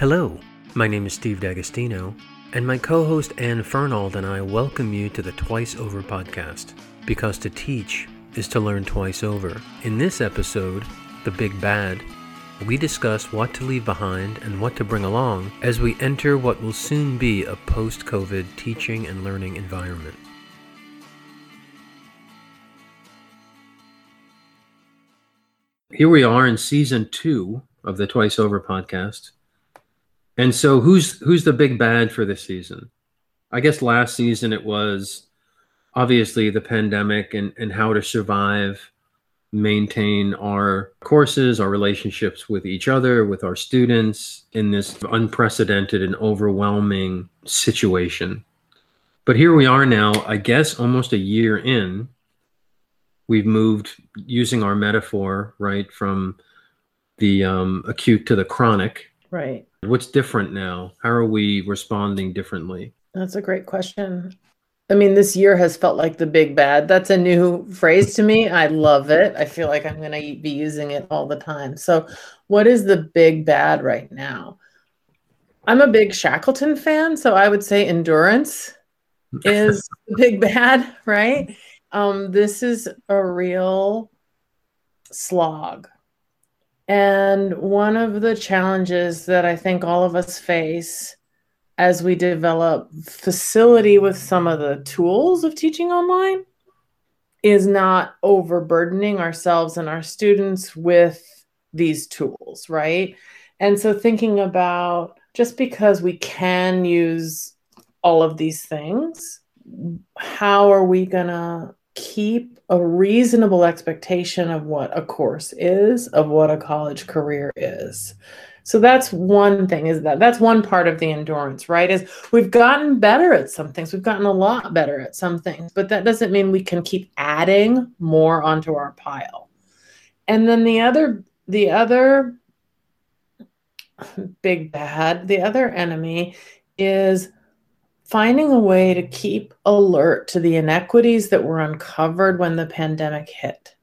Hello, my name is Steve D'Agostino, and my co host Anne Fernald and I welcome you to the Twice Over podcast. Because to teach is to learn twice over. In this episode, The Big Bad, we discuss what to leave behind and what to bring along as we enter what will soon be a post COVID teaching and learning environment. Here we are in season two of the Twice Over podcast. And so who's who's the big bad for this season? I guess last season it was obviously the pandemic and, and how to survive maintain our courses, our relationships with each other, with our students in this unprecedented and overwhelming situation. But here we are now, I guess almost a year in. We've moved using our metaphor, right, from the um, acute to the chronic. Right. What's different now? How are we responding differently? That's a great question. I mean, this year has felt like the big bad. That's a new phrase to me. I love it. I feel like I'm going to be using it all the time. So, what is the big bad right now? I'm a big Shackleton fan, so I would say endurance is the big bad, right? Um, this is a real slog. And one of the challenges that I think all of us face as we develop facility with some of the tools of teaching online is not overburdening ourselves and our students with these tools, right? And so thinking about just because we can use all of these things, how are we going to keep a reasonable expectation of what a course is, of what a college career is? So that's one thing is that that's one part of the endurance, right? Is we've gotten better at some things. We've gotten a lot better at some things, but that doesn't mean we can keep adding more onto our pile. And then the other the other big bad, the other enemy is finding a way to keep alert to the inequities that were uncovered when the pandemic hit.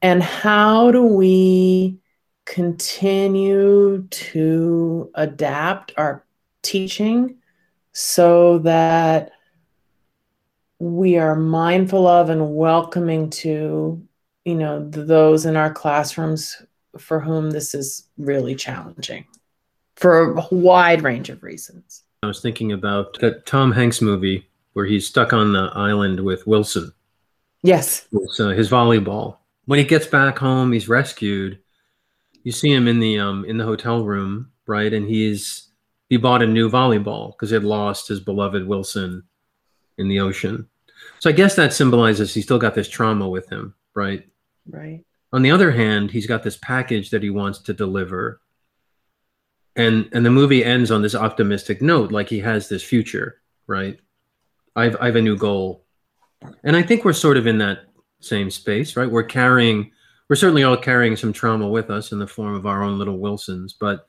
And how do we continue to adapt our teaching so that we are mindful of and welcoming to you know those in our classrooms for whom this is really challenging for a wide range of reasons i was thinking about that tom hanks movie where he's stuck on the island with wilson yes it's, uh, his volleyball when he gets back home he's rescued you see him in the um in the hotel room, right? And he's he bought a new volleyball because he had lost his beloved Wilson in the ocean. So I guess that symbolizes he still got this trauma with him, right? Right. On the other hand, he's got this package that he wants to deliver. And and the movie ends on this optimistic note, like he has this future, right? I've I have a new goal. And I think we're sort of in that same space, right? We're carrying we're certainly all carrying some trauma with us in the form of our own little Wilsons, but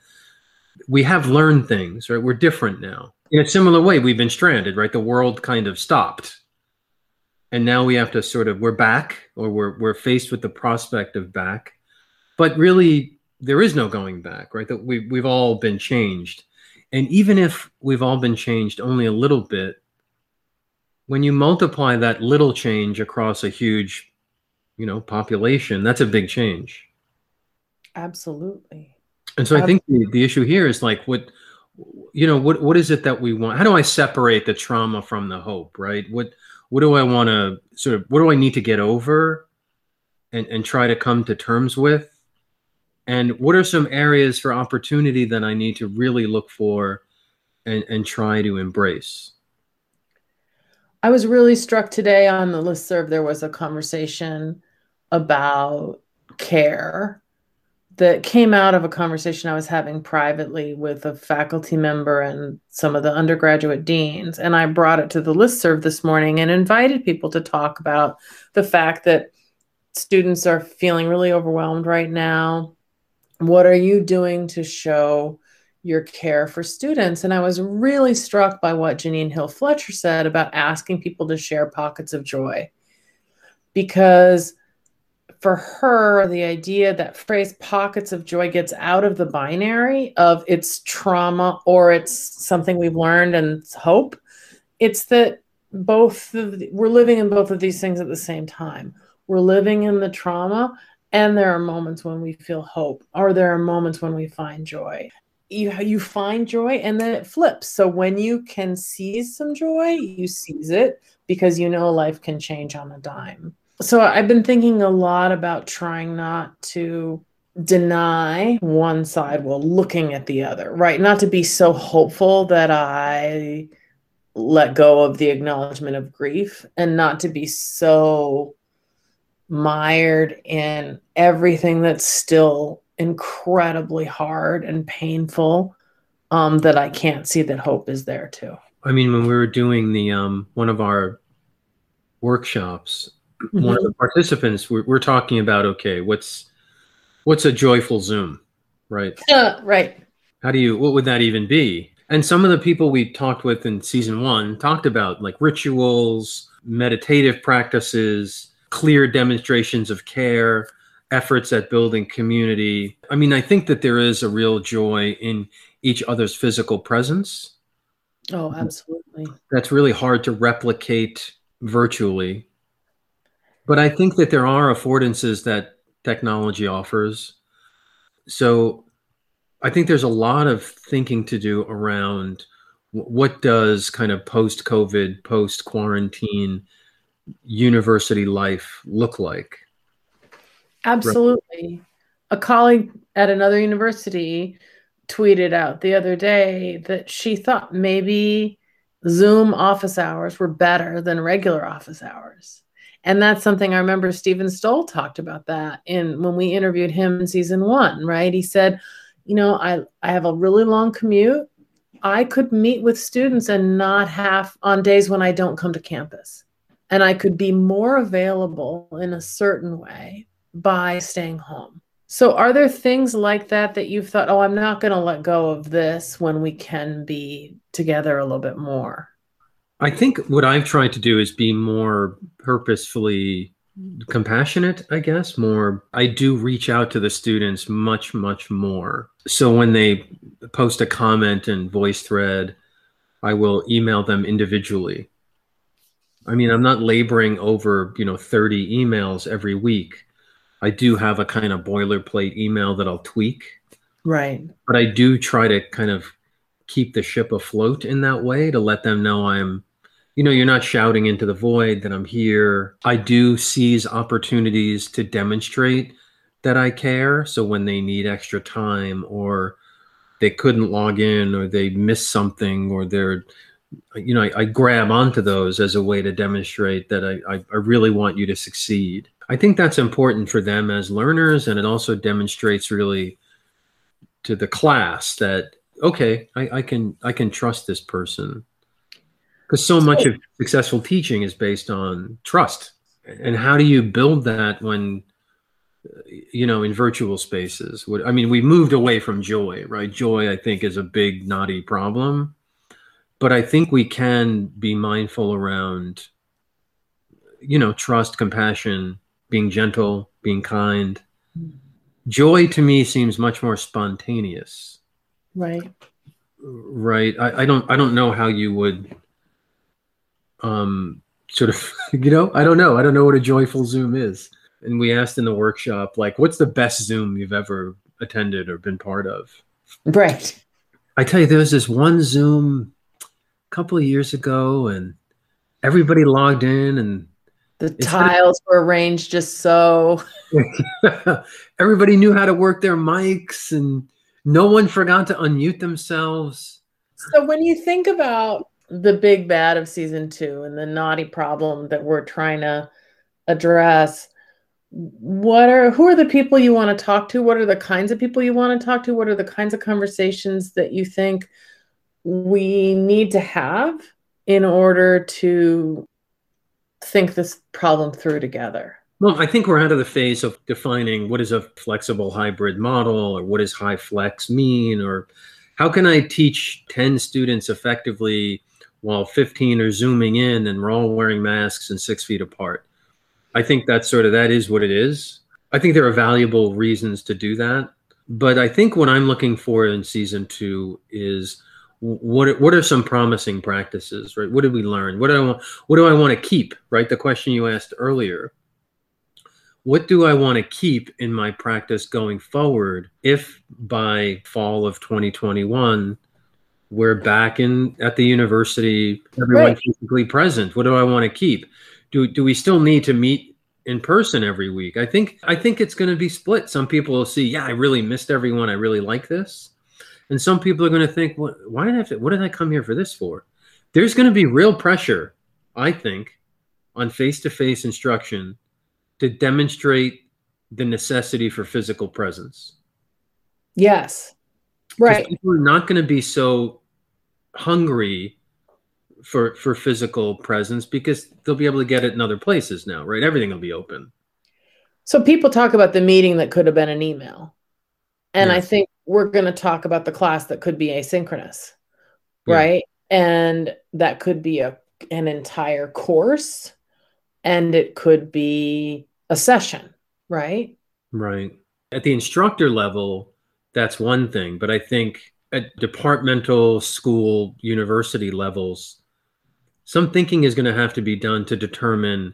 we have learned things, right? We're different now. In a similar way, we've been stranded, right? The world kind of stopped. And now we have to sort of we're back or we're we're faced with the prospect of back. But really there is no going back, right? That we we've all been changed. And even if we've all been changed only a little bit, when you multiply that little change across a huge you know population that's a big change. Absolutely. And so i think the, the issue here is like what you know what what is it that we want? How do i separate the trauma from the hope right? What what do i want to sort of what do i need to get over and and try to come to terms with and what are some areas for opportunity that i need to really look for and and try to embrace I was really struck today on the listserv. There was a conversation about care that came out of a conversation I was having privately with a faculty member and some of the undergraduate deans. And I brought it to the listserv this morning and invited people to talk about the fact that students are feeling really overwhelmed right now. What are you doing to show your care for students? And I was really struck by what Jeannine Hill Fletcher said about asking people to share pockets of joy. Because for her, the idea that phrase pockets of joy gets out of the binary of it's trauma or it's something we've learned and it's hope. It's that both the, we're living in both of these things at the same time. We're living in the trauma and there are moments when we feel hope or there are moments when we find joy. You you find joy and then it flips. So when you can seize some joy you seize it because you know life can change on a dime. So i've been thinking a lot about trying not to deny one side while looking at the other right? Not to be so hopeful that i let go of the acknowledgement of grief and not to be so mired in everything that's still incredibly hard and painful um, that I can't see that hope is there too. I mean, when we were doing the um, one of our workshops, mm-hmm. one of the participants we're, we're, talking about okay, what's what's a joyful Zoom, right? Uh, right. How do you? What would that even be? And some of the people we talked with in season one talked about like rituals, meditative practices, clear demonstrations of care, efforts at building community. I mean, I think that there is a real joy in each other's physical presence. Oh, absolutely. That's really hard to replicate virtually. But I think that there are affordances that technology offers. So I think there's a lot of thinking to do around what does kind of post COVID, post quarantine university life look like? Absolutely. A colleague at another university tweeted out the other day that she thought maybe Zoom office hours were better than regular office hours. And that's something I remember Steven Stoll talked about that in when we interviewed him in season one, right? He said, you know, I, I have a really long commute. I could meet with students and not have on days when I don't come to campus. And I could be more available in a certain way by staying home. So, are there things like that that you've thought, oh, I'm not going to let go of this when we can be together a little bit more? I think what I've tried to do is be more purposefully compassionate, I guess. More, I do reach out to the students much, much more. So, when they post a comment and VoiceThread, I will email them individually. I mean, I'm not laboring over, you know, 30 emails every week I do have a kind of boilerplate email that I'll tweak. Right. But I do try to kind of keep the ship afloat in that way to let them know I'm, you know, you're not shouting into the void that I'm here. I do seize opportunities to demonstrate that I care. So when they need extra time or they couldn't log in or they missed something or they're, you know, I, I grab onto those as a way to demonstrate that I, I, really want you to succeed. I think that's important for them as learners, and it also demonstrates really to the class that okay, I, I can I can trust this person because so much of successful teaching is based on trust. And how do you build that when you know in virtual spaces? I mean, we moved away from joy, right? Joy, I think, is a big knotty problem, but I think we can be mindful around you know trust, compassion being gentle, being kind. Joy to me seems much more spontaneous. Right. Right. I, I don't I don't know how you would um sort of you know, I don't know. I don't know what a joyful Zoom is. And we asked in the workshop, like, what's the best Zoom you've ever attended or been part of? Right. I tell you, there was this one Zoom a couple of years ago, and everybody logged in and the tiles were arranged just so. Everybody knew how to work their mics and no one forgot to unmute themselves. So when you think about the big bad of season two and the knotty problem that we're trying to address, what are who are the people you want to talk to? What are the kinds of people you want to talk to? What are the kinds of conversations that you think we need to have in order to think this problem through together? Well, I think we're out of the phase of defining what is a flexible hybrid model or what does HyFlex mean or how can I teach 10 students effectively while 15 are zooming in and we're all wearing masks and six feet apart. I think that's sort of that is what it is. I think there are valuable reasons to do that. But I think what I'm looking for in season two is what what are some promising practices, right? What did we learn? What do I want? What do I want to keep? Right, the question you asked earlier. What do I want to keep in my practice going forward? If by fall of 2021 we're back in at the university, everyone right. physically present. What do I want to keep? Do do we still need to meet in person every week? I think I think it's going to be split. Some people will see, yeah, I really missed everyone. I really like this, and some people are going to think, what? Why did I? Have to, what did I come here for this for? There's going to be real pressure, I think, on face-to-face instruction to demonstrate the necessity for physical presence. Yes. Right. People are not going to be so hungry for for physical presence because they'll be able to get it in other places now, right? Everything will be open. So people talk about the meeting that could have been an email. And I think we're going to talk about the class that could be asynchronous. Yeah. Right? And that could be a an entire course and it could be a session, right? Right. At the instructor level, that's one thing. But I think at departmental, school, university levels, some thinking is going to have to be done to determine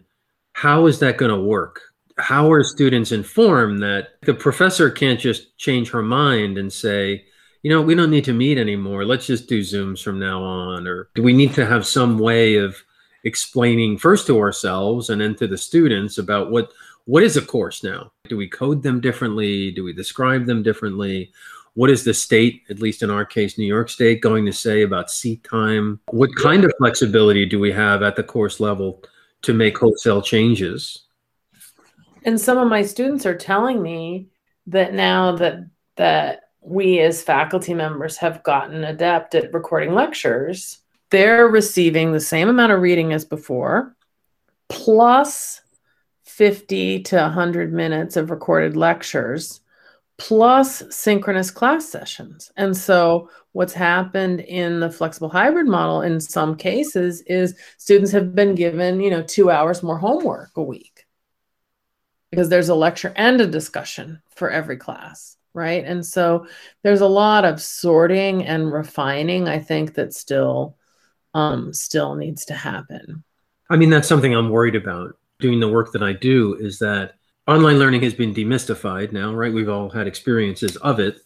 how is that going to work? How are students informed that the professor can't just change her mind and say, you know, we don't need to meet anymore. Let's just do Zooms from now on. Or do we need to have some way of explaining first to ourselves and then to the students about what what is a course now? Do we code them differently? Do we describe them differently? What is the state, at least in our case, New York State, going to say about seat time? What kind of flexibility do we have at the course level to make wholesale changes? And some of my students are telling me that now that that we as faculty members have gotten adept at recording lectures, they're receiving the same amount of reading as before, plus 50 to 100 minutes of recorded lectures plus synchronous class sessions. And so what's happened in the flexible hybrid model in some cases is students have been given, you know, 2 hours more homework a week. Because there's a lecture and a discussion for every class, right? And so there's a lot of sorting and refining I think that still um still needs to happen. I mean that's something I'm worried about doing the work that I do is that online learning has been demystified now, right? We've all had experiences of it.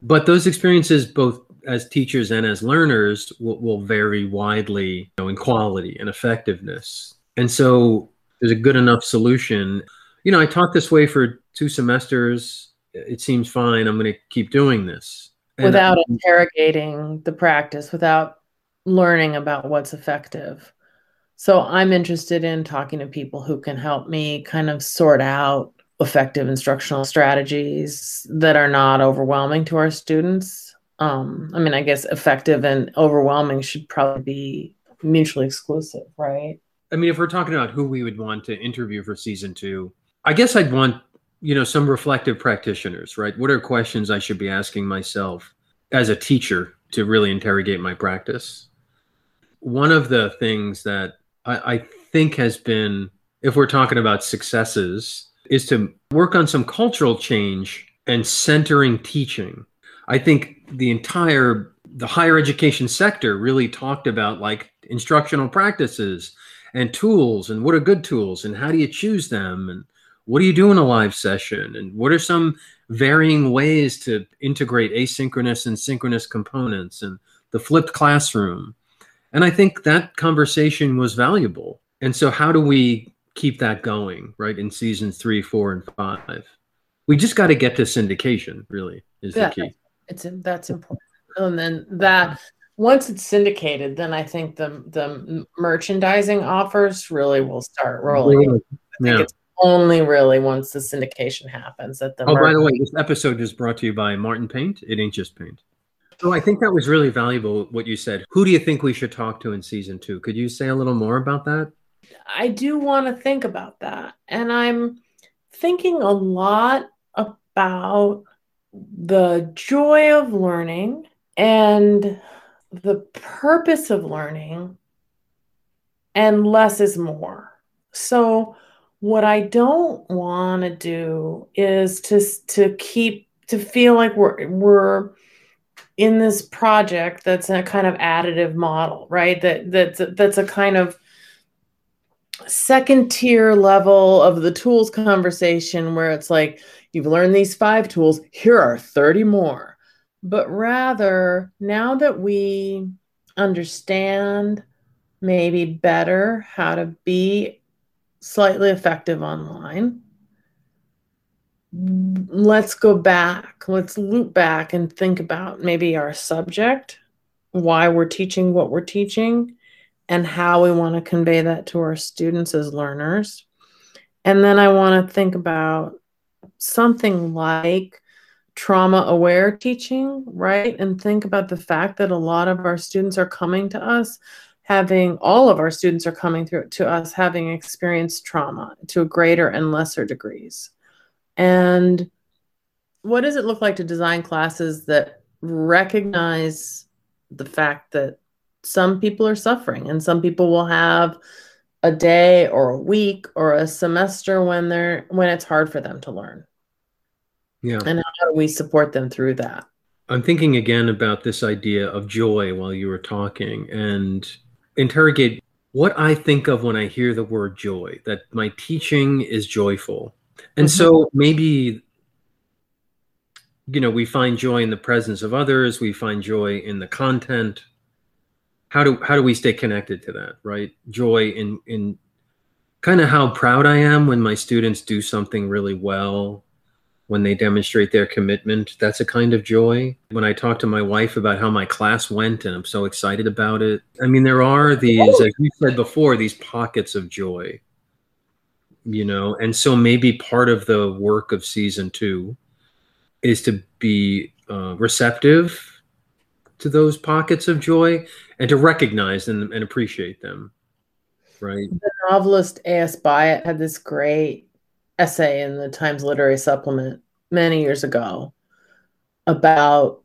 But those experiences, both as teachers and as learners, will, will vary widely you know, in quality and effectiveness. And so there's a good enough solution. You know, I taught this way for two semesters. It seems fine. I'm going to keep doing this. And without interrogating the practice, without learning about what's effective. So I'm interested in talking to people who can help me kind of sort out effective instructional strategies that are not overwhelming to our students. Um, I mean, I guess effective and overwhelming should probably be mutually exclusive, right? I mean, if we're talking about who we would want to interview for season two, I guess I'd want, you know, some reflective practitioners, right? What are questions I should be asking myself as a teacher to really interrogate my practice? One of the things that I, I think has been, if we're talking about successes, is to work on some cultural change and centering teaching. I think the entire the higher education sector really talked about like instructional practices and tools and what are good tools and how do you choose them and what do you do in a live session and what are some varying ways to integrate asynchronous and synchronous components and the flipped classroom and I think that conversation was valuable. And so, how do we keep that going, right, in seasons three, four, and five? We just got to get to syndication, really, is yeah, the key. It's that's important. And then that once it's syndicated, then I think the the merchandising offers really will start rolling. Yeah. it's only really once the syndication happens that the. Oh, by the way, this episode is brought to you by Martin Paint. It ain't just paint. So I think that was really valuable what you said. Who do you think we should talk to in season two? Could you say a little more about that? I do want to think about that. And I'm thinking a lot about the joy of learning and the purpose of learning and less is more. So what I don't want to do is to to keep to feel like we're we're in this project that's a kind of additive model, right? That that's that's a kind of second tier level of the tools conversation where it's like you've learned these five tools, here are 30 more. But rather, now that we understand maybe better how to be slightly effective online, let's go back, let's loop back and think about maybe our subject, why we're teaching what we're teaching, and how we want to convey that to our students as learners. And then I want to think about something like trauma aware teaching, right? And think about the fact that a lot of our students are coming to us having all of our students are coming through to us having experienced trauma to greater and lesser degrees. And what does it look like to design classes that recognize the fact that some people are suffering and some people will have a day or a week or a semester when they're when it's hard for them to learn yeah. And how do we support them through that? I'm thinking again about this idea of joy while you were talking and interrogate what i think of when i hear the word joy that my teaching is joyful. And mm-hmm. so maybe you know we find joy in the presence of others we find joy in the content. How do how do we stay connected to that right? Joy in in kind of how proud i am when my students do something really well when they demonstrate their commitment that's a kind of joy when i talk to my wife about how my class went and i'm so excited about it i mean there are these as you said before these pockets of joy you know and so maybe part of the work of season two is to be uh, receptive to those pockets of joy and to recognize them and appreciate them. Right. The novelist A.S. Byatt had this great essay in the Times Literary Supplement many years ago about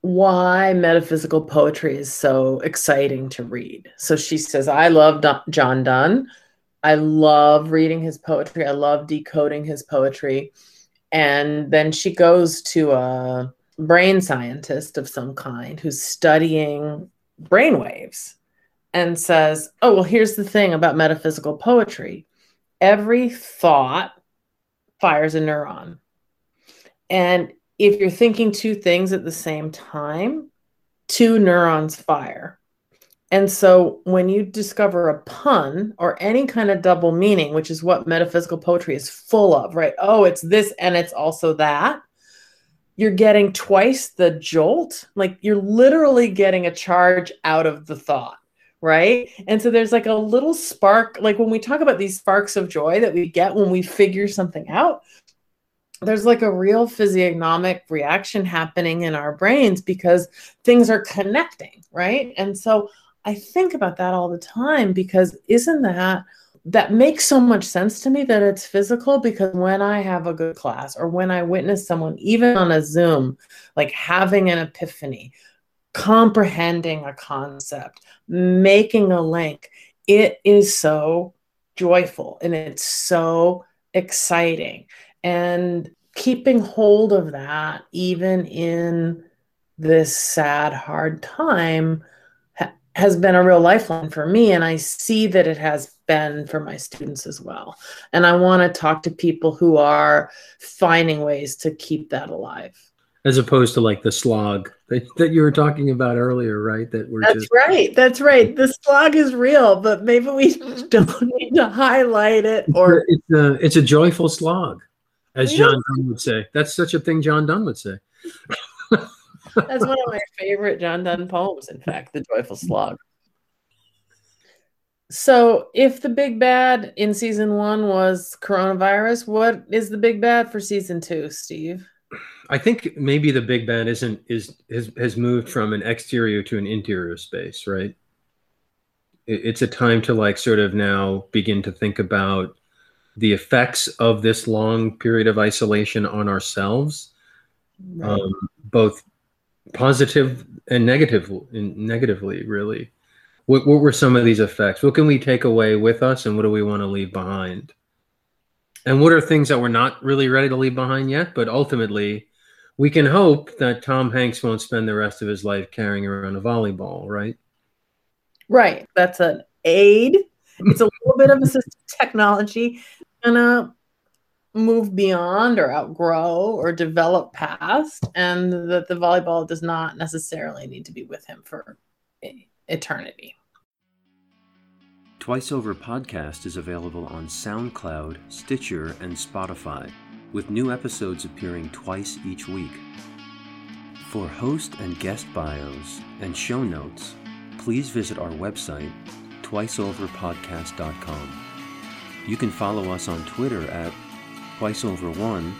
why metaphysical poetry is so exciting to read. So she says, I love John Donne. I love reading his poetry. I love decoding his poetry. And then she goes to a brain scientist of some kind who's studying brain waves and says, Oh, well, here's the thing about metaphysical poetry every thought fires a neuron. And if you're thinking two things at the same time, two neurons fire. And so when you discover a pun or any kind of double meaning, which is what metaphysical poetry is full of, right? Oh, it's this and it's also that you're getting twice the jolt. Like you're literally getting a charge out of the thought, right? And so there's like a little spark, like when we talk about these sparks of joy that we get when we figure something out, there's like a real physiognomic reaction happening in our brains because things are connecting, right? And so I think about that all the time because isn't that that makes so much sense to me that it's physical because when I have a good class or when I witness someone, even on a Zoom, like having an epiphany, comprehending a concept, making a link, it is so joyful and it's so exciting. And keeping hold of that, even in this sad, hard time, has been a real lifeline for me and i see that it has been for my students as well. And i want to talk to people who are finding ways to keep that alive. As opposed to like the slog that, that you were talking about earlier right? That we're that's just... right that's right. The slog is real but maybe we don't need to highlight it or it's a, it's a joyful slog as john donne would say that's such a thing john donne would say That's one of my favorite John Donne poems, in fact, The Joyful Slog. So, if the big bad in season one was coronavirus, what is the big bad for season two, Steve? I think maybe the big bad isn't is has has moved from an exterior to an interior space, right? It's a time to like sort of now begin to think about the effects of this long period of isolation on ourselves, right. um, both positive and negative negatively really what, what were some of these effects what can we take away with us and what do we want to leave behind and what are things that we're not really ready to leave behind yet? But ultimately, we can hope that Tom Hanks won't spend the rest of his life carrying around a volleyball, right? Right. That's an aid. It's a little bit of assistive technology. Gonna move beyond or outgrow or develop past, and that the volleyball does not necessarily need to be with him for eternity. Twice Over Podcast is available on SoundCloud, Stitcher, and Spotify, with new episodes appearing twice each week. For host and guest bios and show notes, please visit our website, twiceoverpodcast.com. You can follow us on Twitter at twiceover1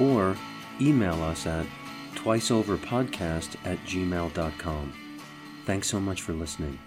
or email us at twiceoverpodcast at gmail.com. Thanks so much for listening.